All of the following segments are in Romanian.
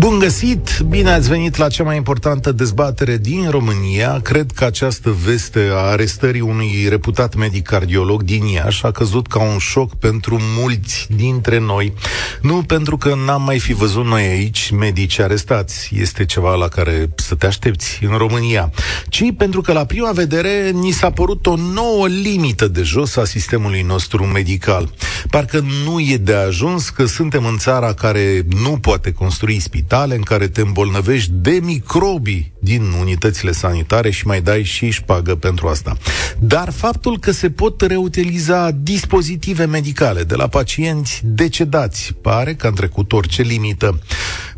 Bun găsit! Bine ați venit la cea mai importantă dezbatere din România. Cred că această veste a arestării unui reputat medic cardiolog din Iași a căzut ca un șoc pentru mulți dintre noi. Nu pentru că n-am mai fi văzut noi aici medici arestați. Este ceva la care să te aștepți în România. Ci pentru că la prima vedere ni s-a părut o nouă limită de jos a sistemului nostru medical. Parcă nu e de ajuns că suntem în țara care nu poate construi spital spitale în care te îmbolnăvești de microbii din unitățile sanitare și mai dai și șpagă pentru asta. Dar faptul că se pot reutiliza dispozitive medicale de la pacienți decedați pare că în trecut orice limită.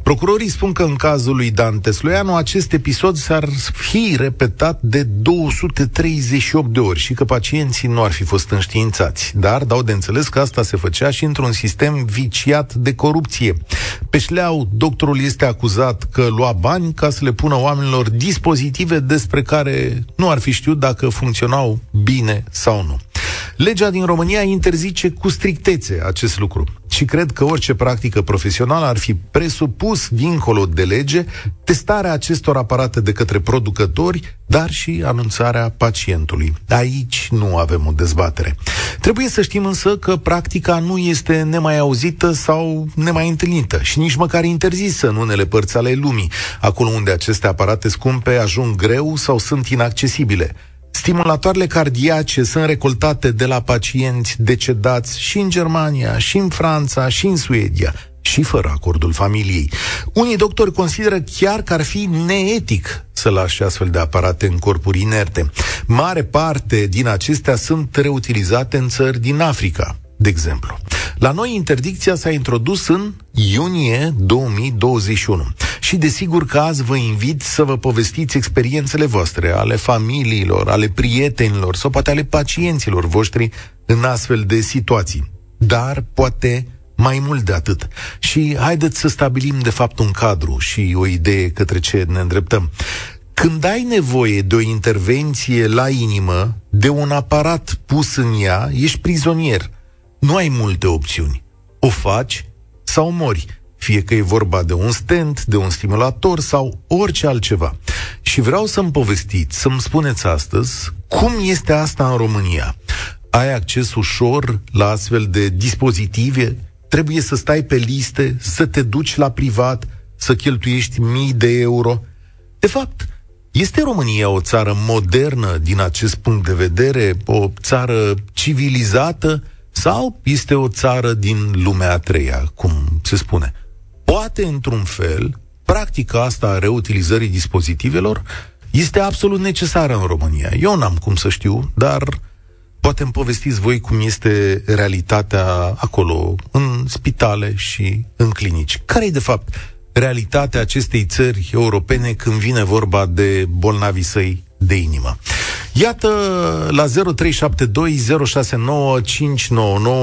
Procurorii spun că în cazul lui Dan Tesloianu acest episod s-ar fi repetat de 238 de ori și că pacienții nu ar fi fost înștiințați. Dar dau de înțeles că asta se făcea și într-un sistem viciat de corupție. Pe șleau, doctorul este acuzat că lua bani ca să le pună oamenilor dispozitive despre care nu ar fi știut dacă funcționau bine sau nu. Legea din România interzice cu strictețe acest lucru și cred că orice practică profesională ar fi presupus, dincolo de lege, testarea acestor aparate de către producători, dar și anunțarea pacientului. Aici nu avem o dezbatere. Trebuie să știm însă că practica nu este nemai auzită sau nemai întâlnită și nici măcar interzisă în unele părți ale lumii, acolo unde aceste aparate scumpe ajung greu sau sunt inaccesibile. Stimulatoarele cardiace sunt recoltate de la pacienți decedați și în Germania, și în Franța, și în Suedia, și fără acordul familiei. Unii doctori consideră chiar că ar fi neetic să lași astfel de aparate în corpuri inerte. Mare parte din acestea sunt reutilizate în țări din Africa, de exemplu. La noi interdicția s-a introdus în iunie 2021 și desigur că azi vă invit să vă povestiți experiențele voastre, ale familiilor, ale prietenilor sau poate ale pacienților voștri în astfel de situații. Dar poate mai mult de atât. Și haideți să stabilim de fapt un cadru și o idee către ce ne îndreptăm. Când ai nevoie de o intervenție la inimă, de un aparat pus în ea, ești prizonier – nu ai multe opțiuni. O faci sau mori, fie că e vorba de un stent, de un stimulator sau orice altceva. Și vreau să-mi povestiți, să-mi spuneți astăzi cum este asta în România. Ai acces ușor la astfel de dispozitive? Trebuie să stai pe liste, să te duci la privat, să cheltuiești mii de euro? De fapt, este România o țară modernă din acest punct de vedere, o țară civilizată sau este o țară din lumea a treia, cum se spune? Poate, într-un fel, practica asta a reutilizării dispozitivelor este absolut necesară în România. Eu n-am cum să știu, dar poate îmi povestiți voi cum este realitatea acolo, în spitale și în clinici. Care e, de fapt, realitatea acestei țări europene când vine vorba de bolnavii săi de inimă? Iată la 0372069599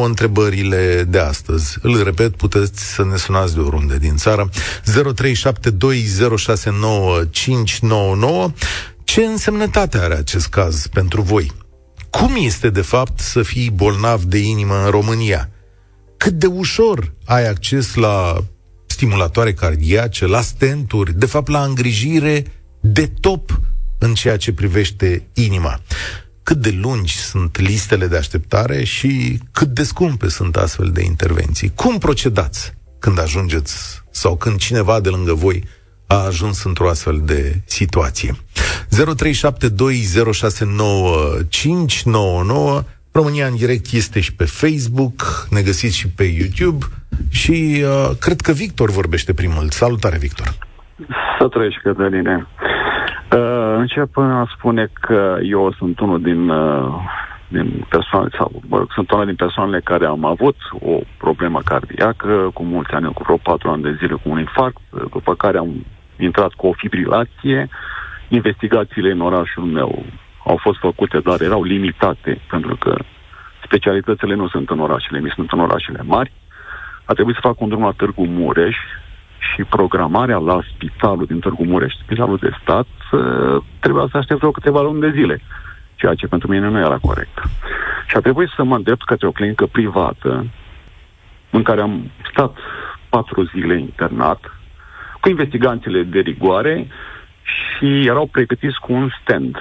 întrebările de astăzi. Îl repet, puteți să ne sunați de oriunde din țară. 0372069599 Ce însemnătate are acest caz pentru voi? Cum este, de fapt, să fii bolnav de inimă în România? Cât de ușor ai acces la stimulatoare cardiace, la stenturi, de fapt la îngrijire de top în ceea ce privește inima. Cât de lungi sunt listele de așteptare și cât de scumpe sunt astfel de intervenții. Cum procedați când ajungeți sau când cineva de lângă voi a ajuns într-o astfel de situație? 0372069599 România în direct este și pe Facebook, ne găsiți și pe YouTube și uh, cred că Victor vorbește primul. Salutare, Victor! Să trăiești, Cătăline! Uh, încep a spune că eu sunt unul din, uh, din persoane, sau mă rog, sunt unul din persoanele care am avut o problemă cardiacă cu mulți ani, cu vreo patru ani de zile cu un infarct, după care am intrat cu o fibrilație. Investigațiile în orașul meu au fost făcute, dar erau limitate, pentru că specialitățile nu sunt în orașele mici, sunt în orașele mari. A trebuit să fac un drum la Târgu Mureș, și programarea la spitalul din Târgu Mureș, spitalul de stat, trebuia să aștept vreo câteva luni de zile. ceea ce pentru mine nu era corect. Și a trebuit să mă îndrept către o clinică privată în care am stat patru zile internat cu investiganțele de rigoare și erau pregătiți cu un stand.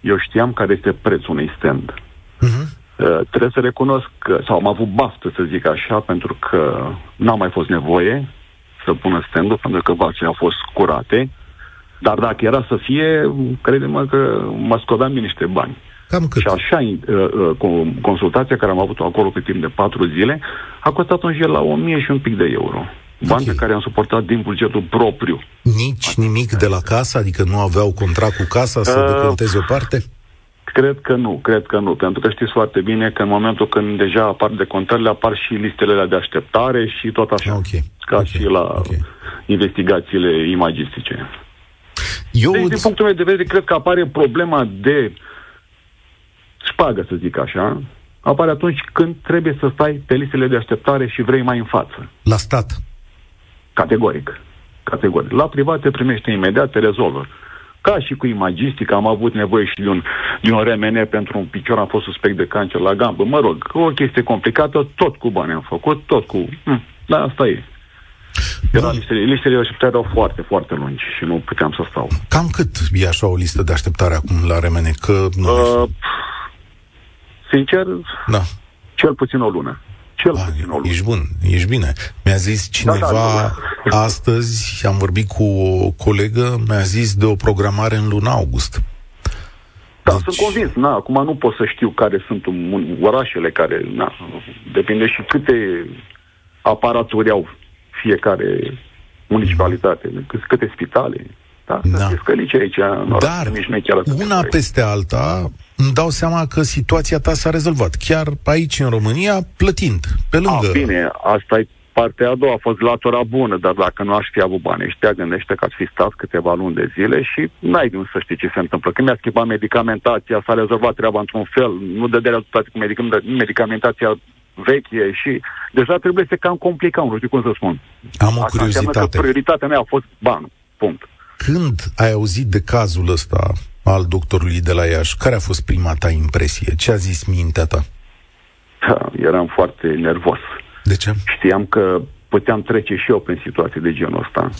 Eu știam care este prețul unui stand. Uh-huh. Uh, trebuie să recunosc că, sau am avut baftă să zic așa, pentru că n-a mai fost nevoie să pună stand-ul, pentru că vacile au fost curate. Dar dacă era să fie, crede-mă că mă scodeam niște bani. Cam cât? Și așa, uh, uh, consultația care am avut-o acolo pe timp de patru zile a costat un jel la 1000 și un pic de euro. Bani okay. pe care am suportat din bugetul propriu. Nici nimic de la casă? Adică nu aveau contract cu casa să uh, deconteze o parte? Cred că nu, cred că nu, pentru că știți foarte bine că în momentul când deja apar decontările, apar și listele de așteptare și tot așa, okay. ca okay. și la okay. investigațiile imagistice. Eu deci, din punctul meu de vedere, cred că apare problema de șpagă, să zic așa, apare atunci când trebuie să stai pe listele de așteptare și vrei mai în față. La stat? Categoric. Categoric. La privat te primește imediat, te rezolvă. Ca și cu imagistica, am avut nevoie și de un, de un RMN pentru un picior, am fost suspect de cancer la gambă. Mă rog, o chestie complicată, tot cu bani am făcut, tot cu... Hm, da, asta e. Era listele, listele de așteptare erau foarte, foarte lungi și nu puteam să stau. Cam cât e așa o listă de așteptare acum la RMN? Că nu uh, Sincer, da. cel puțin o lună. Cel A, puțin o lună. Ești bun, ești bine. Mi-a zis cineva da, da, da. astăzi, am vorbit cu o colegă, mi-a zis de o programare în luna august. Da, deci... sunt convins. Na, acum nu pot să știu care sunt orașele care... Na, depinde și câte aparaturi au fiecare municipalitate, câte spitale. Da, da. Să aici, Dar una peste alta, îmi dau seama că situația ta s-a rezolvat. Chiar aici, în România, plătind, pe lângă... A, bine, asta e partea a doua, a fost latura bună, dar dacă nu aș fi avut bani ăștia, gândește că ați fi stat câteva luni de zile și n-ai de să știi ce se întâmplă. Când mi-a schimbat medicamentația, s-a rezolvat treaba într-un fel, nu dădea rezultate cu medicamentația veche și deja trebuie să cam complicăm, nu știu cum să spun. Am o Asta curiozitate. că prioritatea mea a fost banul. Punct. Când ai auzit de cazul ăsta al doctorului de la Iași, care a fost prima ta impresie? Ce a zis mintea ta? Da, eram foarte nervos. De ce? Știam că puteam trece și eu prin situații de genul ăsta.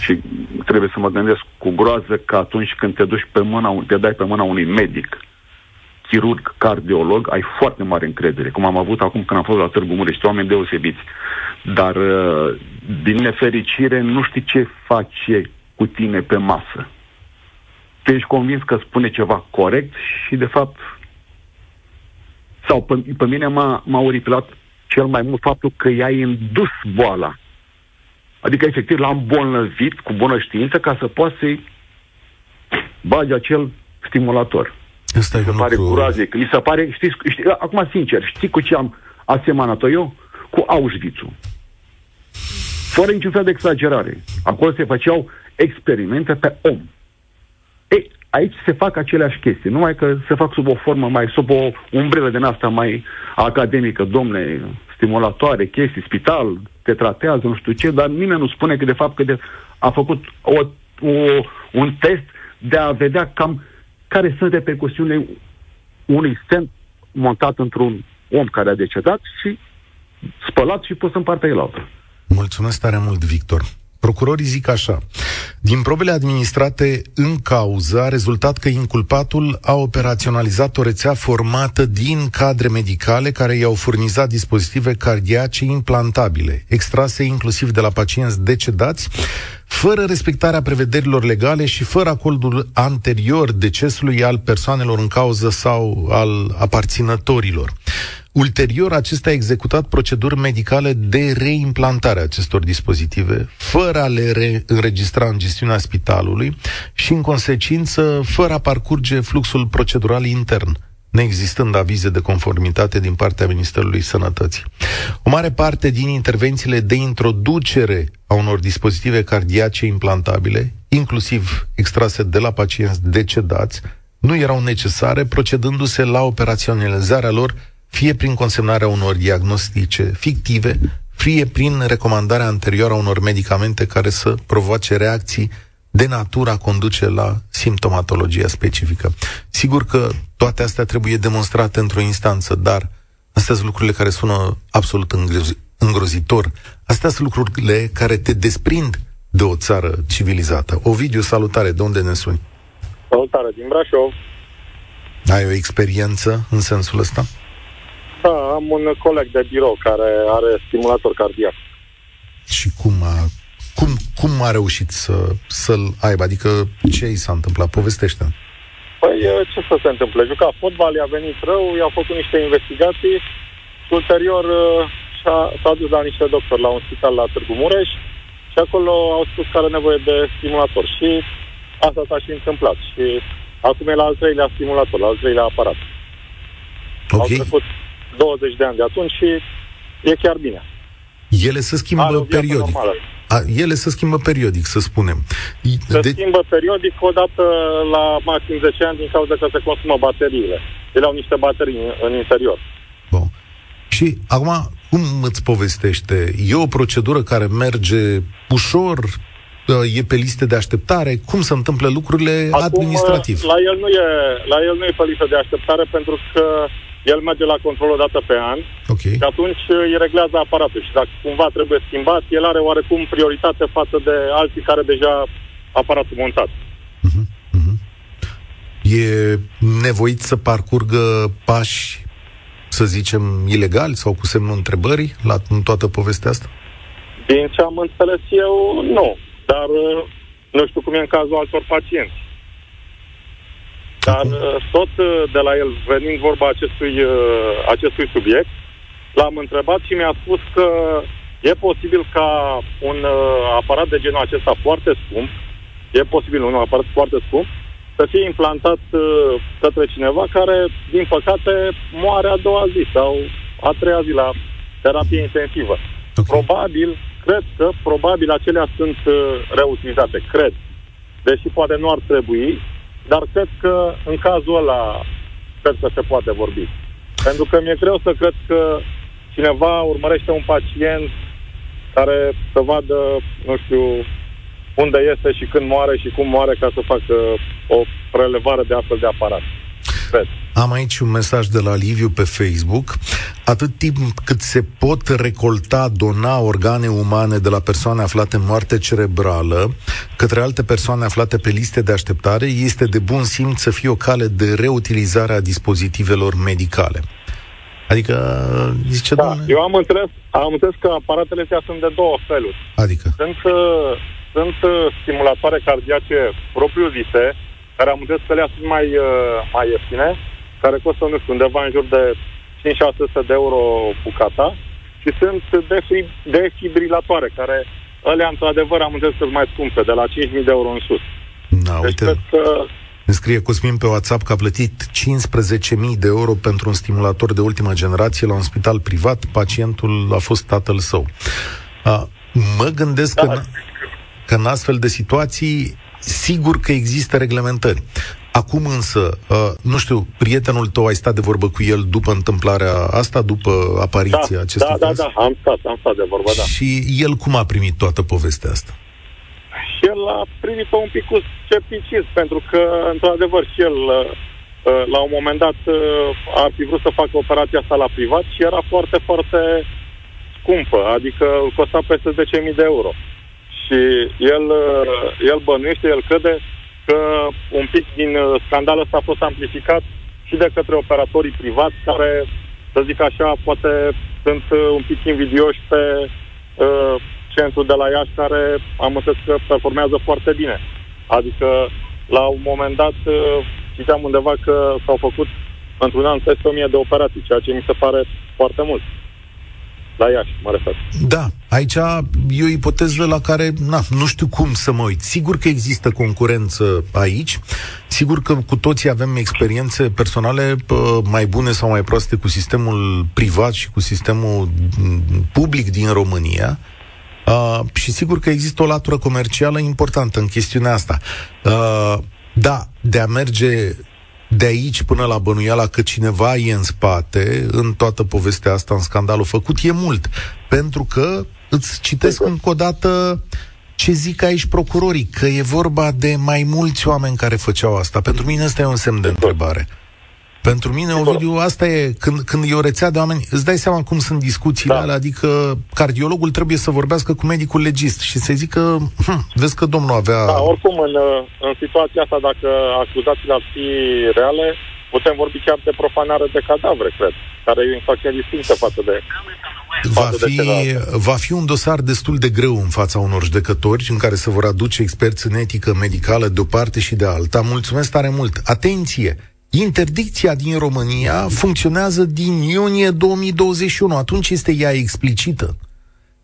Și trebuie să mă gândesc cu groază că atunci când te duci pe mâna, te dai pe mâna unui medic, chirurg, cardiolog, ai foarte mare încredere, cum am avut acum când am fost la Târgu Mureș, oameni deosebiți. Dar, uh, din nefericire, nu știi ce face cu tine pe masă. Tu ești convins că spune ceva corect și, de fapt, sau pe, pe mine m-a, m-a oripilat cel mai mult faptul că i-ai indus boala. Adică, efectiv, l-am îmbolnăvit cu bună știință ca să poată să-i bagi acel stimulator. Asta mi se pare lucru... groaznic. Mi se pare, știți, știi, acum sincer, știi cu ce am asemănat-o eu? Cu Auschwitz-ul. Fără niciun fel de exagerare. Acolo se făceau experimente pe om. Ei, aici se fac aceleași chestii, numai că se fac sub o formă mai, sub o umbrelă din asta mai academică, domne, stimulatoare, chestii, spital, te tratează, nu știu ce, dar nimeni nu spune că de fapt că de, a făcut o, o, un test de a vedea cam care sunt repercusiunile unui stent montat într-un om care a decedat și spălat și pus în partea elaltă. Mulțumesc tare mult, Victor. Procurorii zic așa. Din probele administrate în cauză a rezultat că inculpatul a operaționalizat o rețea formată din cadre medicale care i-au furnizat dispozitive cardiace implantabile, extrase inclusiv de la pacienți decedați, fără respectarea prevederilor legale și fără acordul anterior decesului al persoanelor în cauză sau al aparținătorilor. Ulterior, acesta a executat proceduri medicale de reimplantare a acestor dispozitive, fără a le re- înregistra în gestiunea spitalului și, în consecință, fără a parcurge fluxul procedural intern neexistând avize de conformitate din partea Ministerului Sănătății. O mare parte din intervențiile de introducere a unor dispozitive cardiace implantabile, inclusiv extrase de la pacienți decedați, nu erau necesare, procedându-se la operaționalizarea lor fie prin consemnarea unor diagnostice fictive, fie prin recomandarea anterioară a unor medicamente care să provoace reacții de natura conduce la simptomatologia specifică. Sigur că toate astea trebuie demonstrate într-o instanță, dar astea sunt lucrurile care sună absolut îngrozitor. Astea sunt lucrurile care te desprind de o țară civilizată. Ovidiu, salutare, de unde ne suni? Salutare, din Brașov. Ai o experiență în sensul ăsta? Da, am un coleg de birou care are stimulator cardiac. Și cum a, cum, cum a reușit să, să-l aibă? Adică ce i s-a întâmplat? Povestește. Păi ce să se întâmple? Juca fotbal, i-a venit rău, i-a făcut niște investigații și ulterior și-a, s-a dus la niște doctori la un spital la Târgu Mureș și acolo au spus că are nevoie de stimulator. Și asta s-a și întâmplat. Și acum e la al treilea stimulator, la al treilea aparat. Okay. Au trecut 20 de ani de atunci și e chiar bine. Ele se schimbă periodic. A, ele se schimbă periodic, să spunem. Se de... schimbă periodic odată la maxim 10 ani din cauza că se consumă bateriile. Ele au niște baterii în, în interior. Bun. Și acum, cum îți povestește? E o procedură care merge ușor, e pe liste de așteptare? Cum se întâmplă lucrurile Acum, administrativ? La el, nu e, la el nu e pe listă de așteptare pentru că el merge la control o dată pe an okay. și atunci îi reglează aparatul și dacă cumva trebuie schimbat, el are oarecum prioritate față de alții care deja aparatul montat. Uh-huh. Uh-huh. E nevoit să parcurgă pași să zicem, ilegali sau cu semnul întrebării la în toată povestea asta? Din ce am înțeles eu, nu. Dar uh, nu știu cum e în cazul altor pacienți. Dar uh, tot uh, de la el, venind vorba acestui, acestui subiect, l-am întrebat și mi-a spus că e posibil ca un aparat de genul acesta foarte scump, e posibil un aparat foarte scump, să fie implantat uh, către cineva care, din păcate, moare a doua zi sau a treia zi la terapie intensivă. Okay. Probabil, cred că, probabil acelea sunt uh, reutilizate, cred. Deși poate nu ar trebui, dar cred că în cazul ăla cred că se poate vorbi. Pentru că mi-e greu să cred că cineva urmărește un pacient care să vadă, nu știu, unde este și când moare și cum moare ca să facă o prelevare de astfel de aparat. Cred. Am aici un mesaj de la Liviu pe Facebook. Atât timp cât se pot recolta, dona organe umane de la persoane aflate în moarte cerebrală către alte persoane aflate pe liste de așteptare, este de bun simț să fie o cale de reutilizare a dispozitivelor medicale. Adică, zice, da, doamne... Eu am înțeles, am înțeles că aparatele astea sunt de două feluri. Adică? Sunt uh, sunt uh, stimulatoare cardiace propriu-zise, care am înțeles că le sunt mai, uh, mai ieftine, care costă, nu știu, undeva în jur de 5-600 de euro bucata și sunt defri- defibrilatoare, care alea, într-adevăr, am înțeles că sunt mai scumpe, de la 5.000 de euro în sus. Da, deci uite. că ne scrie Cosmin pe WhatsApp că a plătit 15.000 de euro pentru un stimulator de ultimă generație la un spital privat. Pacientul a fost tatăl său. A, mă gândesc da. că că în astfel de situații sigur că există reglementări. Acum însă, uh, nu știu, prietenul tău ai stat de vorbă cu el după întâmplarea asta, după apariția da, acestui da, caz? Da, da, am stat, am stat de vorbă, da. Și el cum a primit toată povestea asta? Și el a primit-o un pic cu scepticism, pentru că, într-adevăr, și el, uh, uh, la un moment dat, ar fi vrut să facă operația asta la privat și era foarte, foarte scumpă, adică costa peste 10.000 de euro. Și el, uh, el bănuiește, el crede că un pic din uh, scandalul ăsta a fost amplificat și de către operatorii privați care, să zic așa, poate sunt uh, un pic invidioși pe uh, centrul de la Iași care am înțeles că performează foarte bine. Adică la un moment dat uh, citeam undeva că s-au făcut într-un an peste 1000 de operații, ceea ce mi se pare foarte mult la Iași, mă refer. Da, aici e o ipoteză la care na, nu știu cum să mă uit. Sigur că există concurență aici, sigur că cu toții avem experiențe personale mai bune sau mai proaste cu sistemul privat și cu sistemul public din România. Uh, și sigur că există o latură comercială importantă în chestiunea asta. Uh, da, de a merge de aici până la bănuiala că cineva e în spate, în toată povestea asta, în scandalul făcut, e mult. Pentru că, îți citesc încă o dată, ce zic aici procurorii? Că e vorba de mai mulți oameni care făceau asta. Pentru mine asta e un semn de întrebare. Pentru mine, Ovidiu, asta e, când, când e o rețea de oameni, îți dai seama cum sunt discuțiile da. alea, adică cardiologul trebuie să vorbească cu medicul legist și să zică, hm, vezi că domnul avea... Da, oricum, în, în situația asta, dacă acuzațiile ar fi reale, putem vorbi chiar de profanare de cadavre, cred, care e o infracțiune distinctă față de Va fi, va fi un dosar destul de greu în fața unor judecători în care se vor aduce experți în etică medicală de o parte și de alta. Mulțumesc tare mult! Atenție! Interdicția din România funcționează din iunie 2021. Atunci este ea explicită.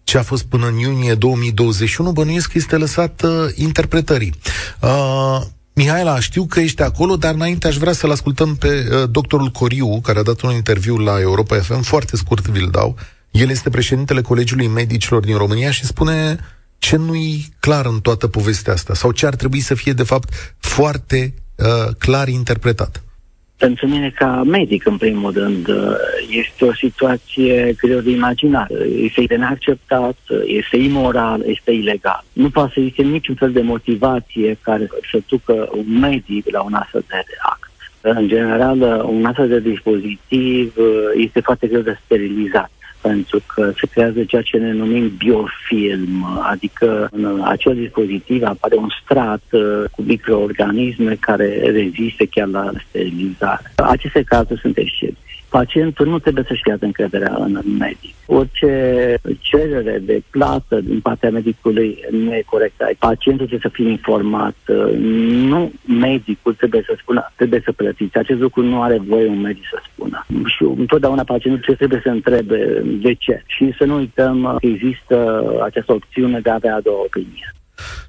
Ce a fost până în iunie 2021, bănuiesc că este lăsat uh, interpretării. Uh, Mihaela, știu că ești acolo, dar înainte aș vrea să-l ascultăm pe uh, doctorul Coriu, care a dat un interviu la Europa FM, foarte scurt vi-l dau. El este președintele Colegiului Medicilor din România și spune ce nu-i clar în toată povestea asta sau ce ar trebui să fie, de fapt, foarte uh, clar interpretat. Pentru mine, ca medic, în primul rând, este o situație greu de imaginat. Este de neacceptat, este imoral, este ilegal. Nu poate să existe niciun fel de motivație care să ducă un medic la un astfel de act. În general, un astfel de dispozitiv este foarte greu de sterilizat pentru că se creează ceea ce ne numim biofilm, adică în acel dispozitiv apare un strat uh, cu microorganisme care reziste chiar la sterilizare. Aceste cazuri sunt excepții pacientul nu trebuie să-și piardă încrederea în medic. Orice cerere de plată din partea medicului nu e corectă. Pacientul trebuie să fie informat. Nu medicul trebuie să spună, trebuie să plătiți. Acest lucru nu are voie un medic să spună. Și întotdeauna pacientul trebuie să întrebe de ce. Și să nu uităm că există această opțiune de a avea a doua opinie.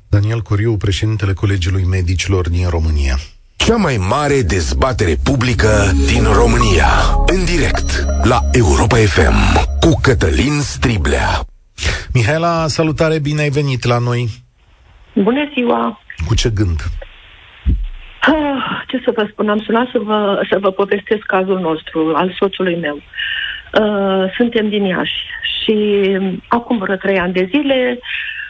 Daniel Coriu, președintele Colegiului Medicilor din România. Cea mai mare dezbatere publică din România. În direct la Europa FM cu Cătălin Striblea. Mihaela, salutare, bine ai venit la noi. Bună ziua! Cu ce gând? Ah, ce să vă spun, am sunat să vă, să vă povestesc cazul nostru, al soțului meu. Uh, suntem din Iași și acum vreo trei ani de zile a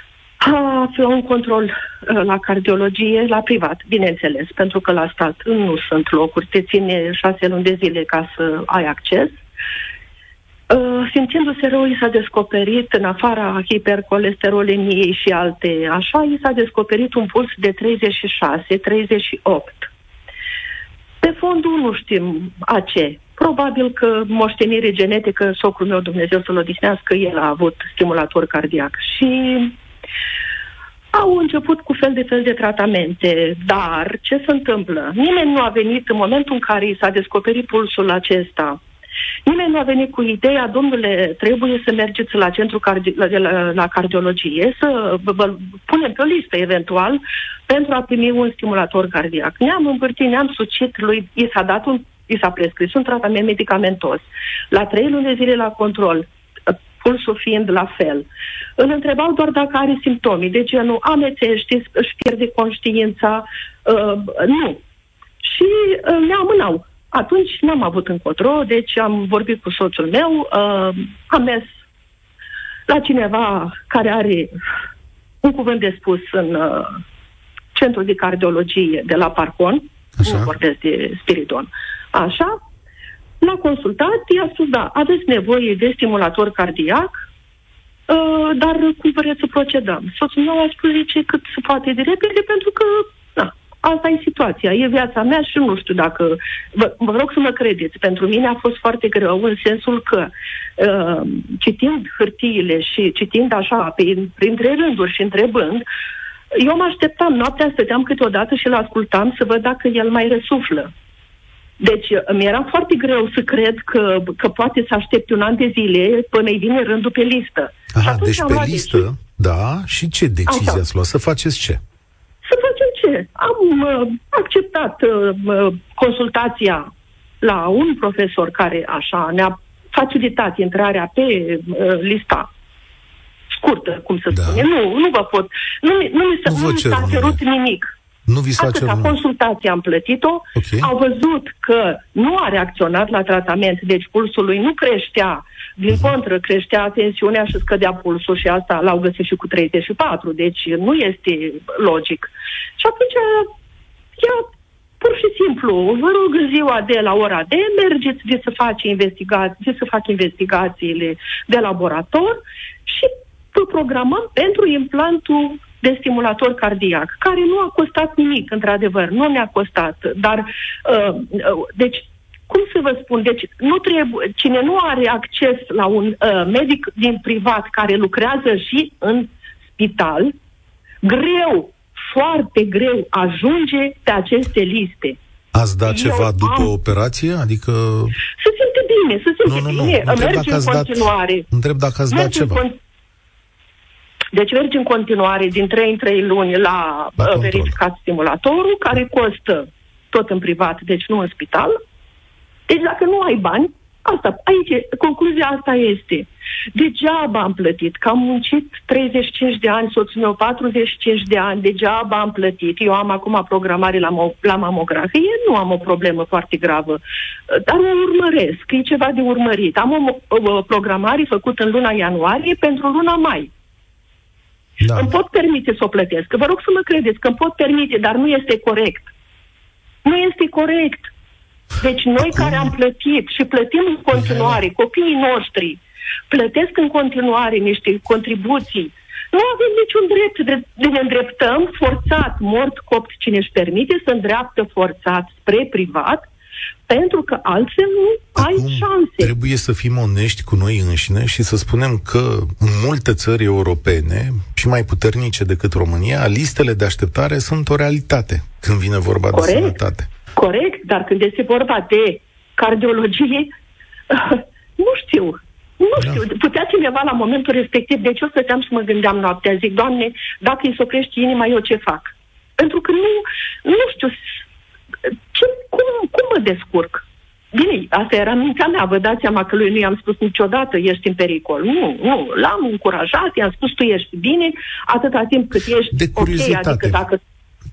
afla un control uh, la cardiologie, la privat, bineînțeles, pentru că la stat nu sunt locuri, te ține șase luni de zile ca să ai acces. Uh, simțindu-se rău, i s-a descoperit, în afara hipercolesterolemiei și alte așa, i s-a descoperit un puls de 36-38. Pe fondul nu știm a ce. Probabil că moștenire genetică, socrul meu, Dumnezeu să-l odihnească, el a avut stimulator cardiac. Și au început cu fel de fel de tratamente, dar ce se întâmplă? Nimeni nu a venit în momentul în care i s-a descoperit pulsul acesta. Nimeni nu a venit cu ideea, domnule, trebuie să mergeți la centru cardi- la, la, la cardiologie, să vă, vă punem pe o listă eventual pentru a primi un stimulator cardiac. Ne-am împărțit, ne-am sucit, lui i s-a dat un i s-a prescris un tratament medicamentos. La trei luni de zile la control, pulsul fiind la fel. Îl întrebau doar dacă are simptomi, de genul amețește, își pierde conștiința, uh, nu. Și uh, ne amânau. Atunci n-am avut încotro, deci am vorbit cu soțul meu, uh, am mers la cineva care are un cuvânt de spus în uh, centrul de cardiologie de la Parcon, Așa. nu vorbesc de Spiridon. Așa, L-a consultat, i-a spus, da, aveți nevoie de stimulator cardiac, uh, dar cum vreți să procedăm? Soțul meu a spus, zice, cât se poate de repede, pentru că, da, asta e situația, e viața mea și nu știu dacă... Vă, vă rog să mă credeți, pentru mine a fost foarte greu în sensul că uh, citind hârtiile și citind așa, prin, printre rânduri și întrebând, eu mă așteptam, noaptea stăteam câteodată și l-ascultam să văd dacă el mai resuflă. Deci mi era foarte greu să cred că, că poate să aștepte un an de zile până îi vine rândul pe listă. Aha, deci pe listă, deci... da, și ce decizie ați luat? Să faceți ce? Să facem ce? Am uh, acceptat uh, consultația la un profesor care așa ne-a facilitat intrarea pe uh, lista scurtă, cum să da. spune. Nu, nu vă pot. Nu, nu, mi, s-a, nu, nu mi s-a cerut nimic. Nu vi s-a Atâta, cerut. consultația am plătit-o, Ok. au văzut că nu a reacționat la tratament, deci pulsul lui nu creștea, din Mhm. contră creștea tensiunea și scădea pulsul și asta l-au găsit și cu 34, deci nu este logic. Și atunci, ea pur și simplu, vă rog în ziua de la ora de mergeți de să, faci investigații, de să fac investigațiile de laborator și vă programăm pentru implantul de stimulator cardiac, care nu a costat nimic, într-adevăr, nu ne-a costat, dar, uh, uh, deci, cum să vă spun, deci nu trebuie, cine nu are acces la un uh, medic din privat care lucrează și în spital, greu, foarte greu ajunge pe aceste liste. Ați dat Eu ceva după am- operație? Adică... Se simte bine, se simte Nu, nu, nu. bine, Întreb merge dacă în ați dat, continuare. întreb dacă ați dat Merge în ceva. con- Deci mergi în continuare din 3 în 3 luni la, La la control. verificat stimulatorul, care costă tot în privat, deci nu în spital. Deci dacă nu ai bani, asta, aici, concluzia asta este. Degeaba am plătit, că am muncit 35 de ani, soțul meu 45 de ani, degeaba am plătit. Eu am acum programare la, mo- la mamografie, nu am o problemă foarte gravă, dar o urmăresc, e ceva de urmărit. Am o, o, o programare făcută în luna ianuarie pentru luna mai. Da. Îmi pot permite să o plătesc. Vă rog să mă credeți că îmi pot permite, dar nu este corect. Nu este corect. Deci noi Acum- care am plătit și plătim în continuare, copiii noștri plătesc în continuare niște contribuții, nu avem niciun drept de, de ne îndreptăm forțat, mort copt cine își permite să îndreaptă forțat spre privat, pentru că altfel nu ai Acum șanse. trebuie să fim onești cu noi înșine și să spunem că în multe țări europene și mai puternice decât România, listele de așteptare sunt o realitate când vine vorba de Corect. sănătate. Corect, dar când este vorba de cardiologie, nu știu. Nu Da. știu, putea cineva la momentul respectiv, deci eu stăteam și mă gândeam noaptea, zic, Doamne, dacă îi se oprește inima, eu ce fac? Pentru că nu, nu știu, ce, cum, cum mă descurc? Bine, asta era mintea mea, vă dați seama că lui nu i-am spus niciodată ești în pericol. Nu, nu, l-am încurajat, i-am spus tu ești bine, atâta timp cât ești De ok, curiozitate. adică dacă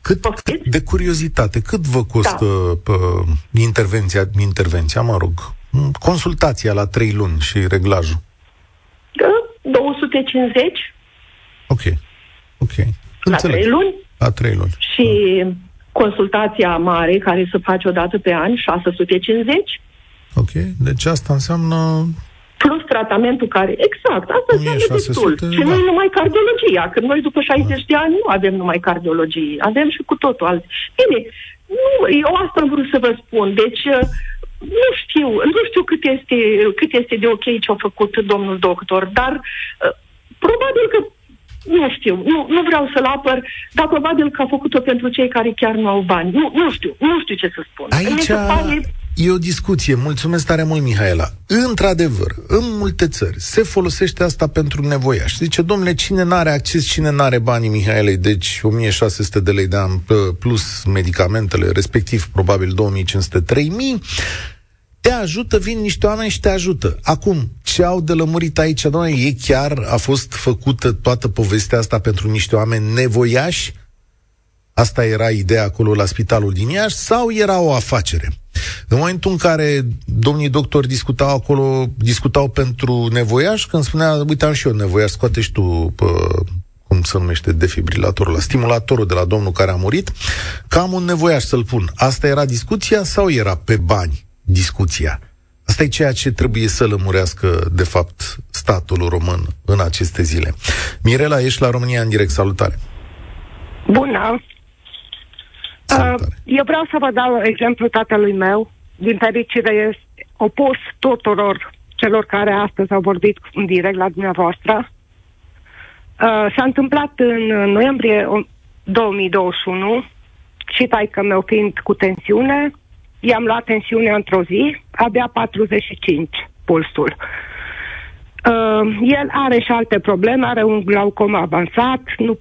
Cât, Poftiți? cât de curiozitate, cât vă costă da. intervenția, intervenția, mă rog, consultația la trei luni și reglajul? Că 250 Ok, ok. la Înțeleg. 3 luni La trei luni. și consultația mare care se face o dată pe an, 650, Ok, deci asta înseamnă plus tratamentul care... Exact, asta înseamnă 1600, destul. Și da. nu e numai cardiologia, că noi după 60 de ani nu avem numai cardiologie, avem și cu totul alți. Bine, nu, eu asta am vrut să vă spun. Deci, uh, nu știu, nu știu cât este, cât este de ok ce a făcut domnul doctor, dar uh, probabil că nu știu, nu, nu vreau să-l apăr, dar probabil că a făcut-o pentru cei care chiar nu au bani. Nu, nu știu, nu știu ce să spun. Mi Aici se pare- e o discuție. Mulțumesc tare mult, Mihaela. Într-adevăr, în multe țări se folosește asta pentru nevoiași. Zice, domnule, cine n-are acces, cine n-are banii Mihaelei, deci 1600 de lei de an p- plus medicamentele, respectiv probabil 2500-3000, te ajută, vin niște oameni și te ajută. Acum, ce au de lămurit aici, doamne, e chiar, a fost făcută toată povestea asta pentru niște oameni nevoiași? Asta era ideea acolo la spitalul din Iași sau era o afacere? În momentul în care domnii doctori discutau acolo, discutau pentru nevoiaș, când spunea, uite, am și eu nevoiaș, scoate și tu, pă, cum se numește, defibrilatorul la stimulatorul de la domnul care a murit, că am un nevoiaș să-l pun. Asta era discuția sau era pe bani discuția? Asta e ceea ce trebuie să lămurească, de fapt, statul român în aceste zile. Mirela, ești la România în direct. Salutare! Bună! Salutare! Uh, eu vreau să vă dau exemplu tatălui meu. Din fericire este opus tuturor celor care astăzi au vorbit în direct la dumneavoastră. Uh, s-a întâmplat în noiembrie 2021 și taică meu fiind cu tensiune, i-am luat tensiunea într-o zi, abia 45 pulsul. Uh, el are și alte probleme, are un glaucom avansat, nu,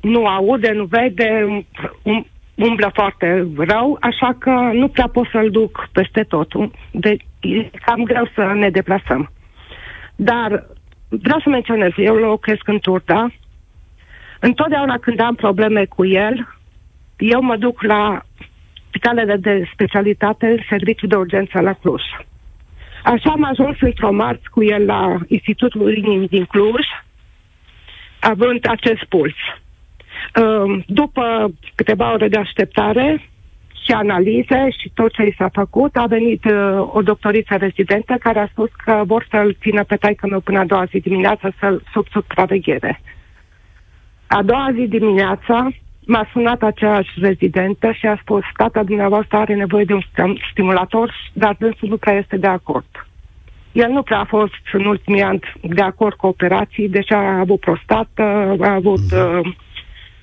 nu aude, nu vede, um, um, umblă foarte rău, așa că nu prea pot să-l duc peste tot. De, e cam greu să ne deplasăm. Dar vreau să menționez, eu locuiesc în Turda. Întotdeauna când am probleme cu el, eu mă duc la spitalele de specialitate, serviciul de urgență la Cluj. Așa am ajuns într-o marți cu el la Institutul Inimii din Cluj, având acest puls. Uh, după câteva ore de așteptare și analize și tot ce i s-a făcut, a venit uh, o doctoriță rezidentă care a spus că vor să-l țină pe taică meu până a doua zi dimineața să-l sub supraveghere. A doua zi dimineața m-a sunat aceeași rezidentă și a spus tata dumneavoastră are nevoie de un stimulator, dar dânsul nu prea este de acord. El nu prea a fost în ultimii ani de acord cu operații, deci a avut prostată, a avut mm. uh,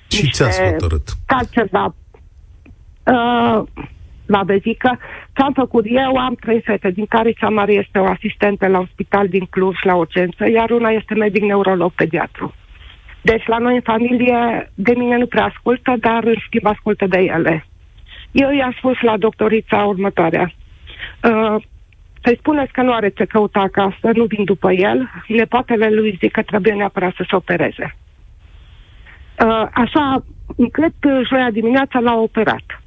și ți-a hotărât? Cancer la, uh, la vezică. Ce am făcut eu? Am trei fete, din care cea mare este o asistentă la un spital din Cluj, la urgență, iar una este medic neurolog pediatru. Deci la noi în familie, de mine nu prea ascultă, dar în schimb ascultă de ele. Eu i-am spus la doctorița următoarea. Uh, să-i spuneți că nu are ce căuta acasă, nu vin după el. Nepoatele lui zic că trebuie neapărat să se opereze. Uh, așa, cred că joia dimineața l-a operat.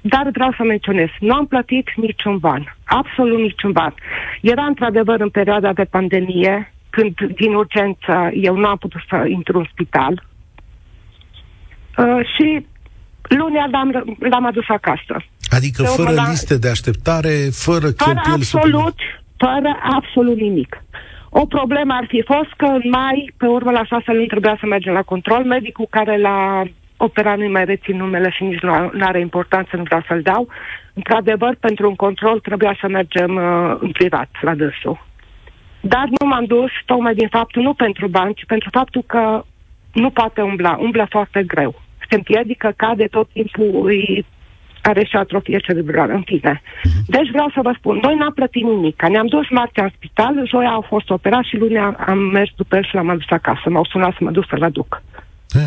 Dar vreau să menționez, nu am plătit niciun ban, absolut niciun ban. Era într-adevăr în perioada de pandemie, când din urgență eu nu am putut să intru în spital. Uh, și lunea l-am, l-am adus acasă. Adică de fără liste de așteptare, fără, fără absolut, fără absolut nimic. O problemă ar fi fost că în mai, pe urmă la șase luni, trebuia să mergem la control. Medicul care l-a operat nu mai rețin numele și nici nu are importanță, nu vreau să-l dau. Într-adevăr, pentru un control trebuia să mergem uh, în privat la dânsul. Dar nu m-am dus tocmai din faptul, nu pentru bani, ci pentru faptul că nu poate umbla, umblă foarte greu. Se împiedică, cade tot timpul, îi are și atrofie cerebrală, în fine. Uh-huh. Deci vreau să vă spun, noi n-am plătit nimic. Ne-am dus marțea în spital, joia au fost operat și lunea am mers după el și l-am adus acasă. M-au sunat să mă duc să-l aduc.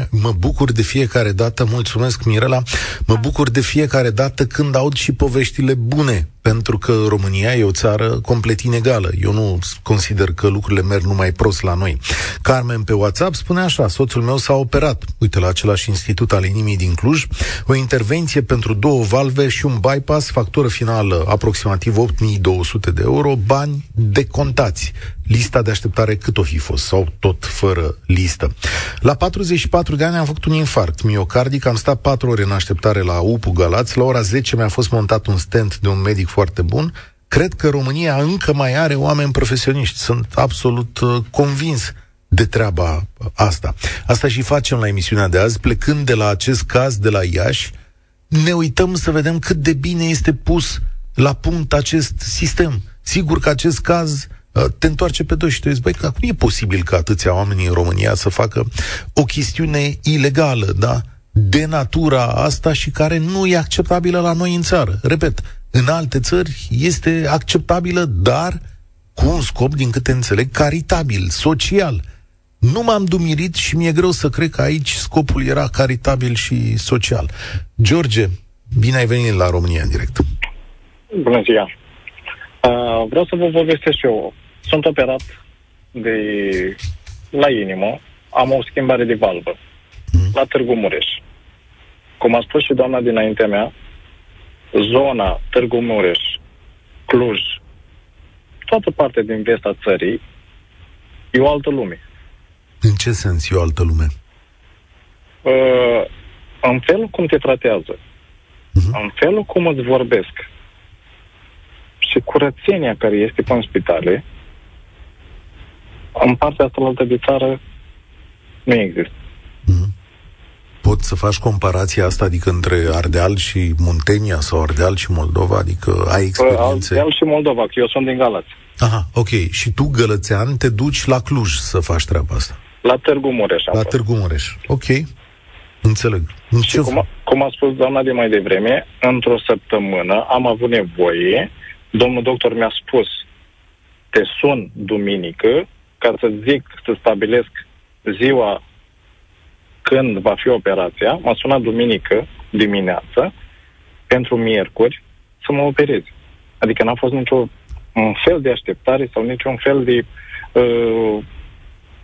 Mă bucur de fiecare dată, mulțumesc Mirela, mă bucur de fiecare dată când aud și poveștile bune pentru că România e o țară complet inegală. Eu nu consider că lucrurile merg numai prost la noi. Carmen pe WhatsApp spune așa, soțul meu s-a operat, uite, la același institut al inimii din Cluj, o intervenție pentru două valve și un bypass, factură finală aproximativ 8200 de euro, bani decontați. Lista de așteptare cât o fi fost, sau tot fără listă. La 44 de ani am făcut un infarct miocardic, am stat 4 ore în așteptare la UPU Galați, la ora 10 mi-a fost montat un stent de un medic foarte bun. Cred că România încă mai are oameni profesioniști. Sunt absolut uh, convins de treaba asta. Asta și facem la emisiunea de azi, plecând de la acest caz de la Iași, ne uităm să vedem cât de bine este pus la punct acest sistem. Sigur că acest caz uh, te întoarce pe dos și te zici, băi, cum e posibil ca atâția oameni în România să facă o chestiune ilegală, da? De natura asta și care nu e acceptabilă la noi în țară. Repet, în alte țări este acceptabilă, dar cu un scop, din câte înțeleg, caritabil, social. Nu m-am dumirit și mi-e greu să cred că aici scopul era caritabil și social. George, bine ai venit la România în direct. Bună ziua! Uh, vreau să vă povestesc și eu. Sunt operat de la inimă, am o schimbare de valvă mm. la Târgu Mureș. Cum a spus și doamna dinaintea mea, zona Târgu Mureș, Cluj, toată partea din vesta țării, e o altă lume. În ce sens e o altă lume? Uh, în felul cum te tratează, uh-huh. în felul cum îți vorbesc și curățenia care este pe în spitale, în partea asta de țară nu există. Uh-huh poți să faci comparația asta, adică între Ardeal și Muntenia sau Ardeal și Moldova? Adică ai experiențe? Ardeal și Moldova, că eu sunt din Galați. Aha, ok. Și tu, gălățean, te duci la Cluj să faci treaba asta? La Târgu Mureș. La Târgu Mureș. Ok. Înțeleg. În și ce cum, cum a spus doamna de mai devreme, într-o săptămână am avut nevoie, domnul doctor mi-a spus, te sun duminică ca să zic, să stabilesc ziua când va fi operația, m-a sunat duminică dimineață pentru miercuri să mă operez. Adică n-a fost niciun un fel de așteptare sau niciun fel de uh,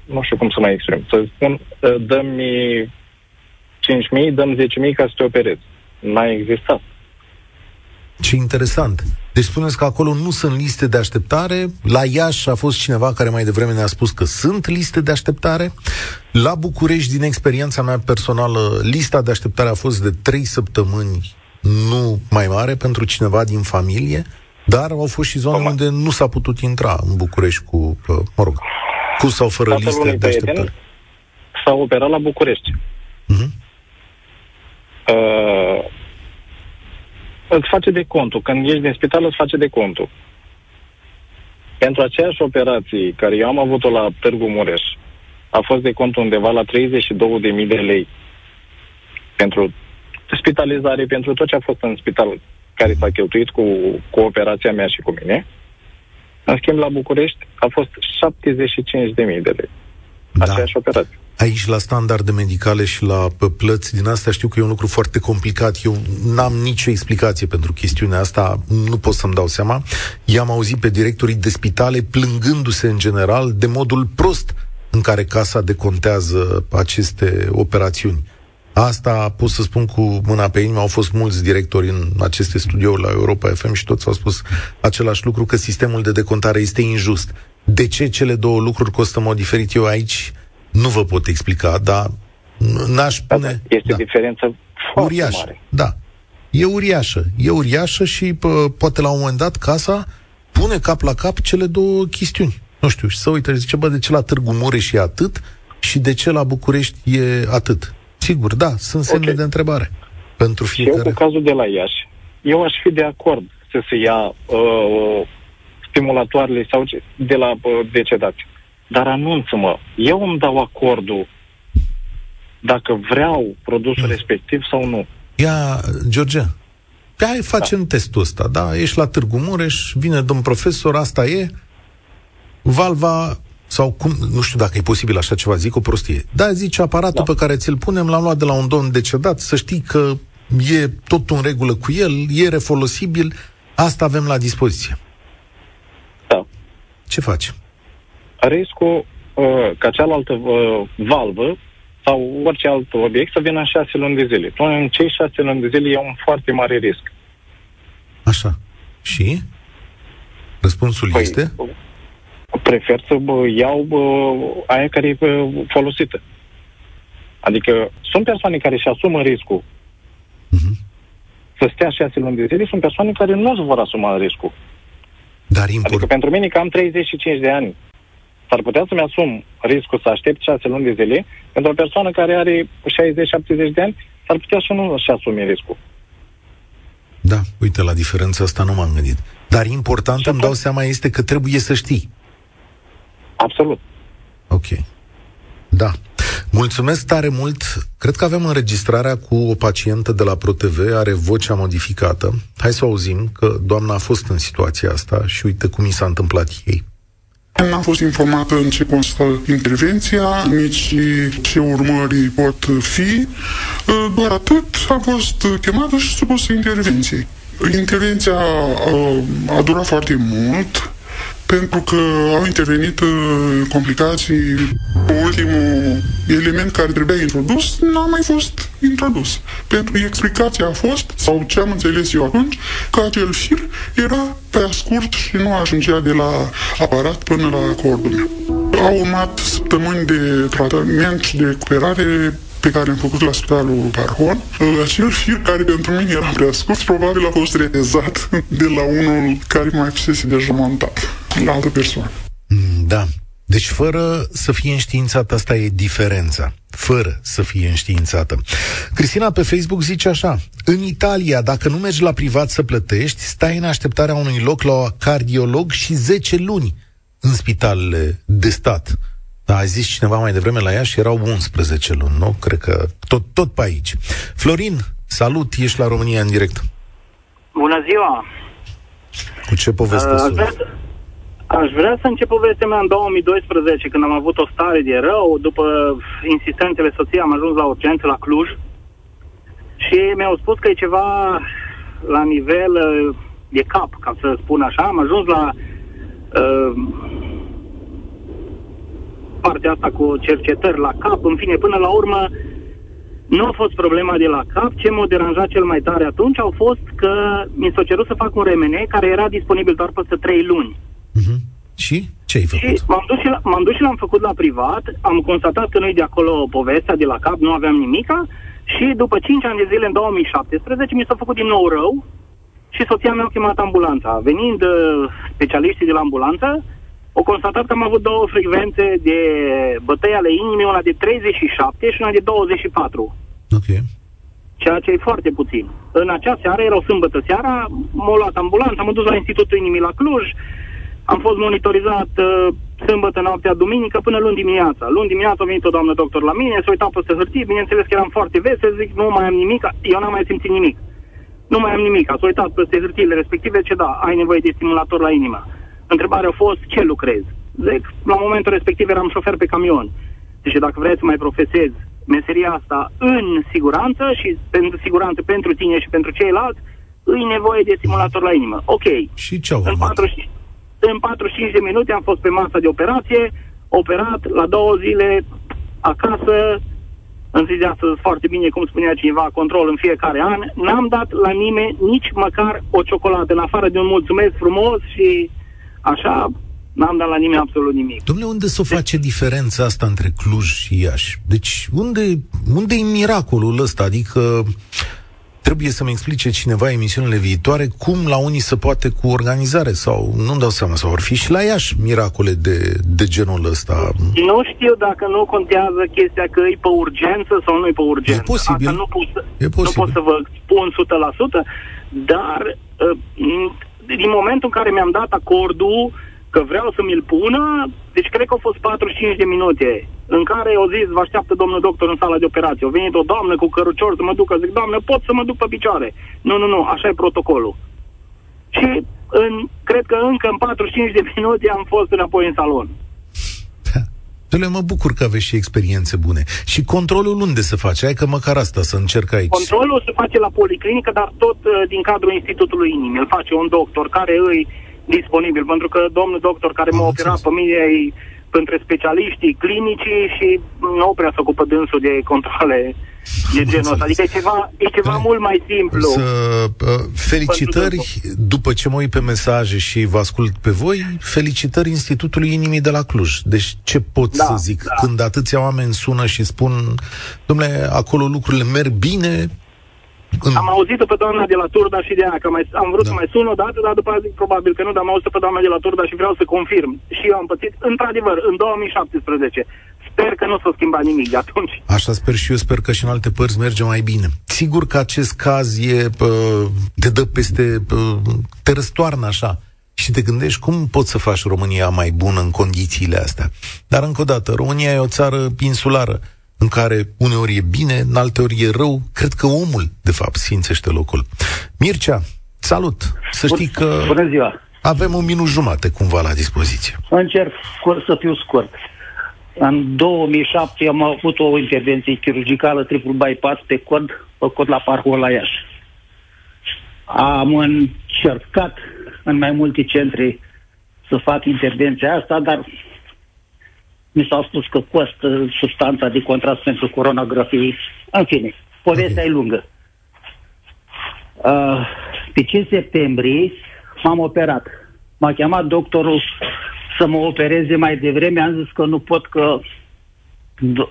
nu știu cum să mai exprim. Să spun, uh, dăm-mi 5.000, dăm 10.000 ca să te operezi. n-a existat. Ce interesant. Deci spuneți că acolo nu sunt liste de așteptare. La Iași a fost cineva care mai devreme ne-a spus că sunt liste de așteptare. La București, din experiența mea personală, lista de așteptare a fost de trei săptămâni, nu mai mare, pentru cineva din familie. Dar au fost și zone Cum? unde nu s-a putut intra în București cu, mă rog, cu sau fără Tatăl liste de așteptare. S-a operat la București. Uh-huh. Uh, îți face de contul. Când ești din spital, îți face de contul. Pentru aceeași operație care eu am avut-o la Târgu Mureș, a fost de cont undeva la 32.000 de lei pentru spitalizare, pentru tot ce a fost în spital care s-a cheltuit cu, cu operația mea și cu mine. În schimb, la București a fost 75.000 de lei. Da. Aceeași operație. Aici, la standarde medicale și la plăți din asta, știu că e un lucru foarte complicat. Eu n-am nicio explicație pentru chestiunea asta, nu pot să-mi dau seama. I-am auzit pe directorii de spitale plângându-se în general de modul prost în care casa decontează aceste operațiuni. Asta pot să spun cu mâna pe inimă, au fost mulți directori în aceste studiouri la Europa FM și toți au spus același lucru, că sistemul de decontare este injust. De ce cele două lucruri costă în mod diferit? Eu aici nu vă pot explica, dar n-aș da, pune... Da, este da. diferență foarte uriașă. mare. Da. E uriașă. E uriașă și pă, poate la un moment dat casa pune cap la cap cele două chestiuni. Nu știu, și să uite, zice, bă, de ce la Târgu Mureș e atât și de ce la București e atât? Sigur, da, sunt semne okay. de întrebare pentru fiecare. Și eu cu cazul de la Iași, eu aș fi de acord să se ia uh, stimulatoarele sau ce, de la uh, decedați. Dar anunță-mă, eu îmi dau acordul dacă vreau produsul mm. respectiv sau nu. Ia, George, pe hai facem da. testul ăsta, da? Ești la Târgu Mureș, vine domn profesor, asta e, valva sau cum, nu știu dacă e posibil așa ceva, zic o prostie. Da, zice, aparatul da. pe care ți-l punem l-am luat de la un domn decedat, să știi că e tot în regulă cu el, e refolosibil, asta avem la dispoziție. Da. Ce faci? Riscul uh, ca cealaltă uh, valvă sau orice alt obiect să vină în șase luni de zile. În cei șase luni de zile e un foarte mare risc. Așa. Și? Răspunsul păi, este? prefer să bă, iau bă, aia care e bă, folosită. Adică sunt persoane care își asumă riscul uh-huh. să stea șase luni de zile, sunt persoane care nu își vor asuma riscul. Dar import... Adică pentru mine, că am 35 de ani, s-ar putea să-mi asum riscul să aștept șase luni de zile, pentru o persoană care are 60-70 de ani, s-ar putea să nu își asume riscul. Da, uite, la diferența asta nu m-am gândit. Dar important, îmi dau seama, este că trebuie să știi. Absolut. Ok. Da. Mulțumesc tare mult. Cred că avem înregistrarea cu o pacientă de la ProTV, are vocea modificată. Hai să o auzim că doamna a fost în situația asta și uite cum i s-a întâmplat ei. N-am fost informată în ce constă intervenția, nici ce urmări pot fi. Doar atât am fost chemată și supusă intervenției. Intervenția a durat foarte mult, pentru că au intervenit uh, complicații. Ultimul element care trebuia introdus n-a mai fost introdus. Pentru că explicația a fost, sau ce am înțeles eu atunci, că acel fir era prea scurt și nu ajungea de la aparat până la cordul meu. Au urmat săptămâni de tratament și de recuperare pe care am făcut la spitalul Parhon, acel fir care pentru mine era prea scurt, probabil a fost retezat de la unul care mai fusese deja montat, la altă persoană. Mm, da. Deci fără să fie înștiințată, asta e diferența. Fără să fie înștiințată. Cristina pe Facebook zice așa, în Italia, dacă nu mergi la privat să plătești, stai în așteptarea unui loc la cardiolog și 10 luni în spitalele de stat. Da, a zis cineva mai devreme la ea și erau 11 luni, nu? Cred că tot, tot pe aici. Florin, salut, ești la România în direct. Bună ziua! Cu ce poveste uh, aș, vrea, aș vrea să încep povestea mea în 2012, când am avut o stare de rău. După insistențele soției am ajuns la urgență la Cluj și mi-au spus că e ceva la nivel uh, de cap, ca să spun așa. Am ajuns la uh, partea asta cu cercetări la cap, în fine, până la urmă Nu a fost problema de la cap. Ce m-a deranjat cel mai tare atunci au fost că mi s-a cerut să fac un remene care era disponibil doar peste trei luni. Uh-huh. Și ce ai făcut? Și m-am dus și, la, m-am dus și l-am făcut la privat, am constatat că nu-i de acolo povestea de la cap, nu aveam nimica și după 5 ani de zile, în 2017, mi s-a făcut din nou rău și soția mea a chemat ambulanța. Venind uh, specialiștii de la ambulanță, au constatat că am avut două frecvențe de bătăi ale inimii, una de 37 și una de 24. Ok. Ceea ce e foarte puțin. În acea seară, era o sâmbătă seara, m-a luat ambulanța, am dus la Institutul Inimii la Cluj, am fost monitorizat uh, sâmbătă, noaptea, duminică, până luni dimineața. Luni dimineața a venit o doamnă doctor la mine, s-a uitat peste hârtie, bineînțeles că eram foarte vesel, zic, nu mai am nimic, eu n-am mai simțit nimic. Nu mai am nimic, s-a uitat peste hârtiile respective, ce da, ai nevoie de stimulator la inimă. Întrebarea a fost, ce lucrezi? Zic, la momentul respectiv eram șofer pe camion. Deci dacă vrei să mai profesezi meseria asta în siguranță și pentru siguranță pentru tine și pentru ceilalți, îi nevoie de stimulator la inimă. Ok. Și ce au în 45, în 45 de minute am fost pe masa de operație, operat la două zile acasă, în zi de astăzi foarte bine, cum spunea cineva, control în fiecare an. N-am dat la nimeni nici măcar o ciocolată, în afară de un mulțumesc frumos și așa, n-am dat la nimeni absolut nimic. Domnule, unde se deci... face diferența asta între Cluj și Iași? Deci, unde, unde e miracolul ăsta? Adică, trebuie să-mi explice cineva emisiunile viitoare cum la unii se poate cu organizare sau, nu-mi dau seama, sau ar fi și la Iași miracole de, de genul ăsta. Nu știu dacă nu contează chestia că e pe urgență sau nu e pe urgență. E posibil. Asta nu pot să, e posibil. Nu pot să vă spun 100%, dar uh, din momentul în care mi-am dat acordul că vreau să mi-l pună, deci cred că au fost 45 de minute în care au zis, vă așteaptă domnul doctor în sala de operație. A venit o doamnă cu cărucior să mă ducă, zic, doamnă, pot să mă duc pe picioare. Nu, nu, nu, așa e protocolul. Și în, cred că încă în 45 de minute am fost înapoi în salon. Dom'le, mă bucur că aveți și experiențe bune. Și controlul unde se face? Hai că măcar asta să încerc aici. Controlul se face la policlinică, dar tot uh, din cadrul Institutului Inimii. Îl face un doctor care îi disponibil, pentru că domnul doctor care m-a operat pe mine e între specialiștii clinici și nu prea se ocupă dânsul de controle de genul ăsta. Adică e ceva, e ceva da. mult mai simplu. Să, uh, felicitări, după ce mă uit pe mesaje și vă ascult pe voi, felicitări Institutului Inimii de la Cluj. Deci ce pot da, să zic? Da. Când atâția oameni sună și spun, domnule, acolo lucrurile merg bine, în... Am auzit-o pe doamna de la Turda și de aia, că mai, am vrut da. să mai sun o dată, dar după aia zic probabil că nu, dar am auzit-o pe doamna de la Turda și vreau să confirm. Și eu am pățit, într-adevăr, în 2017. Sper că nu s-a schimbat nimic de atunci. Așa sper și eu, sper că și în alte părți merge mai bine. Sigur că acest caz e, pă, te dă peste, pă, te răstoarnă așa și te gândești cum poți să faci România mai bună în condițiile astea. Dar încă o dată, România e o țară insulară în care uneori e bine, în alte ori e rău. Cred că omul, de fapt, sfințește locul. Mircea, salut! Să știi că Bună ziua! avem un minut jumate cumva la dispoziție. Încerc scurt, să fiu scurt. În 2007 am avut o intervenție chirurgicală triple bypass pe cod, făcut la parcul la Iași. Am încercat în mai multe centre să fac intervenția asta, dar mi s-a spus că costă substanța de contrast pentru coronografie. În fine, povestea okay. e lungă. Uh, pe 5 septembrie m-am operat. M-a chemat doctorul să mă opereze mai devreme. Am zis că nu pot că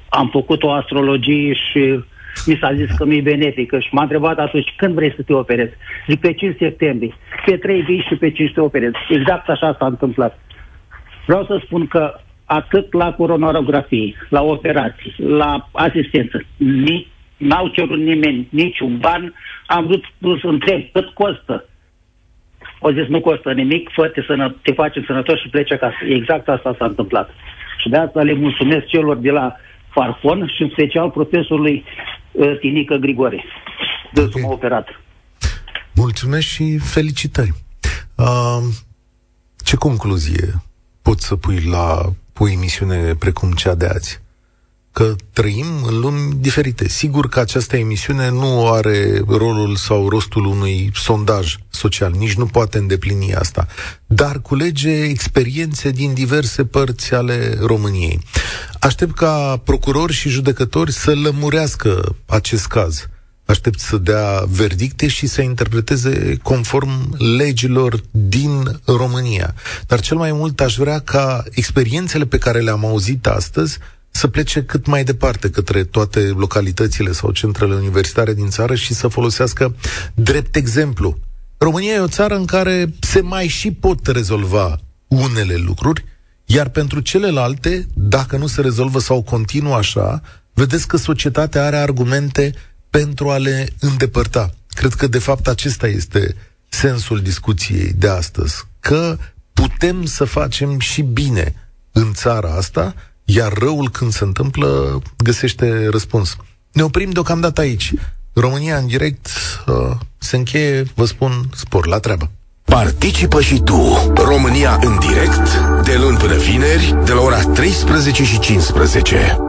am făcut o astrologie și mi s-a zis că mi-e benefică și m-a întrebat atunci când vrei să te operezi. Zic pe 5 septembrie. Pe 3 vii și pe 5 te operezi. Exact așa s-a întâmplat. Vreau să spun că atât la coronarografie, la operații, la asistență. Nici, n-au cerut nimeni niciun ban. Am vrut să întreb cât costă. Au zis nu costă nimic, fă te, sănă, te facem sănătos și pleci acasă. Exact asta s-a întâmplat. Și de asta le mulțumesc celor de la Farfon și în special profesorului uh, Tinică Grigore. De okay. m-a operat. Mulțumesc și felicitări. Uh, ce concluzie poți să pui la o emisiune precum cea de azi. Că trăim în lumi diferite. Sigur că această emisiune nu are rolul sau rostul unui sondaj social, nici nu poate îndeplini asta, dar culege experiențe din diverse părți ale României. Aștept ca procurori și judecători să lămurească acest caz. Aștept să dea verdicte și să interpreteze conform legilor din România. Dar cel mai mult aș vrea ca experiențele pe care le-am auzit astăzi să plece cât mai departe către toate localitățile sau centrele universitare din țară și să folosească drept exemplu. România e o țară în care se mai și pot rezolva unele lucruri, iar pentru celelalte, dacă nu se rezolvă sau continuă așa, vedeți că societatea are argumente pentru a le îndepărta. Cred că, de fapt, acesta este sensul discuției de astăzi. Că putem să facem și bine în țara asta, iar răul când se întâmplă găsește răspuns. Ne oprim deocamdată aici. România în direct uh, se încheie, vă spun, spor la treabă. Participă și tu, România în direct, de luni până vineri, de la ora 13 și 15.